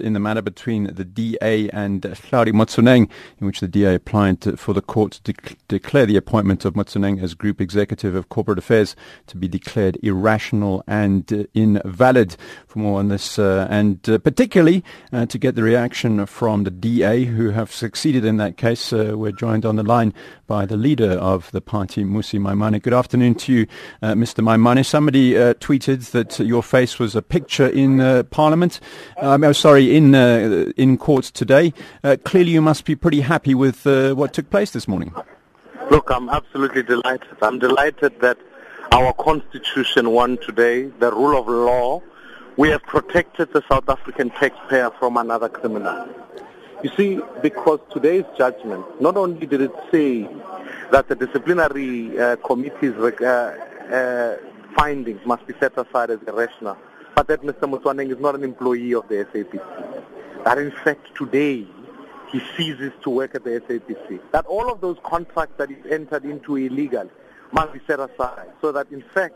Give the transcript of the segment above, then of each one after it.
in the matter between the DA and Hlaudi Motsoeneng, in which the DA applied for the court to de- declare the appointment of Motsoeneng as Group Executive of Corporate Affairs to be declared irrational and uh, invalid. For more on this, uh, and uh, particularly uh, to get the reaction from the DA, who have succeeded in that case, uh, we're joined on the line by the leader of the party, Mmusi Maimane. Good afternoon to you, uh, Mr. Maimane. Somebody tweeted that your face was a picture in Parliament. Um, oh, sorry in uh, in court today. Uh, clearly, you must be pretty happy with uh, what took place this morning. Look, I'm absolutely delighted. I'm delighted that our constitution won today, the rule of law. We have protected the South African taxpayer from another criminal. You see, because today's judgment, not only did it say that the disciplinary uh, committee's uh, uh, findings must be set aside as irrational, but that Mr. Motsoeneng is not an employee of the SABC. That in fact today he ceases to work at the SABC. That all of those contracts that he entered into illegal must be set aside so that in fact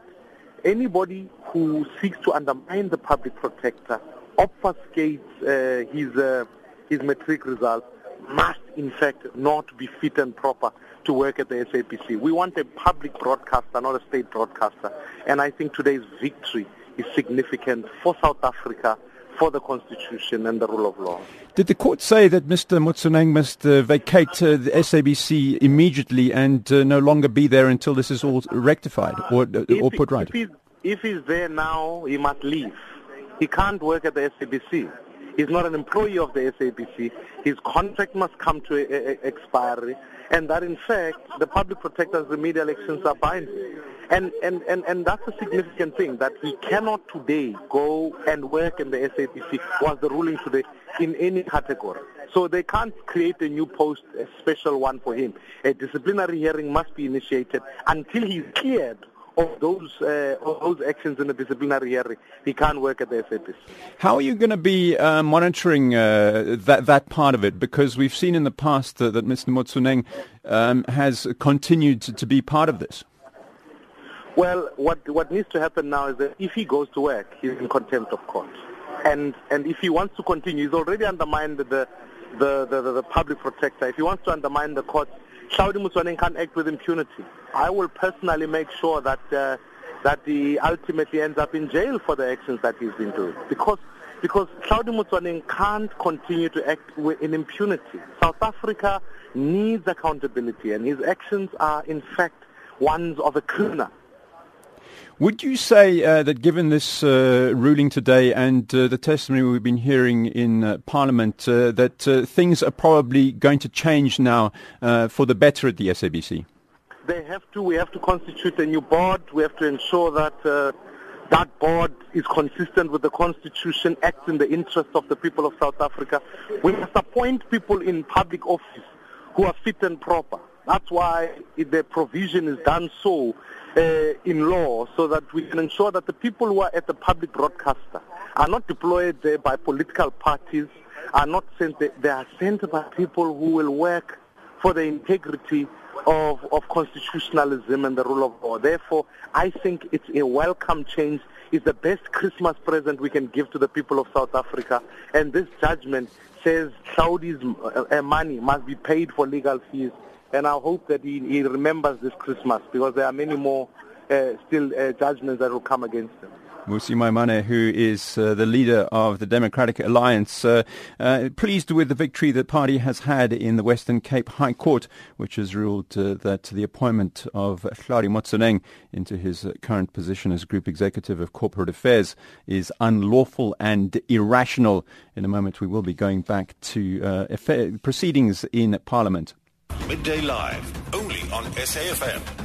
anybody who seeks to undermine the public protector, obfuscates uh, his, uh, his matric results, must in fact not be fit and proper to work at the SABC. We want a public broadcaster, not a state broadcaster. And I think today's victory is significant for South Africa, for the Constitution and the rule of law. Did the court say that Mr. Motsoeneng must uh, vacate uh, the SABC immediately and uh, no longer be there until this is all rectified or, uh, or put right? If he's, if he's there now, he must leave. He can't work at the SABC. He's not an employee of the SABC. His contract must come to a, a, expiry, and that in fact the public protector's remedial actions are binding. And, and, and, and that's a significant thing, that he cannot today go and work in the SABC, was the ruling today, in any category. So they can't create a new post, a special one for him. A disciplinary hearing must be initiated until he's cleared of those uh, of those actions in the disciplinary hearing, he can't work at the SABC. How are you going to be uh, monitoring uh, that that part of it? Because we've seen in the past that Mr. Motsoeneng um, has continued to, to be part of this. Well, what what needs to happen now is that if he goes to work, he's in contempt of court, and and if he wants to continue, he's already undermined the the the, the, the public protector. If he wants to undermine the court, Hlaudi Motsoeneng can't act with impunity. I will personally make sure that uh, that he ultimately ends up in jail for the actions that he's been doing, because because Hlaudi Motsoeneng can't continue to act in impunity. South Africa needs accountability, and his actions are in fact ones of a criminal. Would you say uh, that given this uh, ruling today and uh, the testimony we've been hearing in uh, Parliament, uh, that uh, things are probably going to change now for the better at the SABC? They have to. We have to constitute a new board. We have to ensure that that board is consistent with the Constitution, acts in the interest of the people of South Africa. We must appoint people in public office who are fit and proper. That's why the provision is done so uh, in law so that we can ensure that the people who are at the public broadcaster are not deployed there by political parties, are not sent there. They are sent by people who will work for the integrity of, of constitutionalism and the rule of law. Therefore, I think it's a welcome change. It's the best Christmas present we can give to the people of South Africa. And this judgment says Hlaudi's uh, uh, money must be paid for legal fees and I hope that he, he remembers this Christmas because there are many more uh, still uh, judgments that will come against him. Mmusi Maimane, who is uh, the leader of the Democratic Alliance, uh, uh, pleased with the victory the party has had in the Western Cape High Court, which has ruled uh, that the appointment of Hlaudi Motsoeneng into his current position as Group Executive of Corporate Affairs is unlawful and irrational. In a moment, we will be going back to uh, proceedings in Parliament. Midday Live, only on SAFM.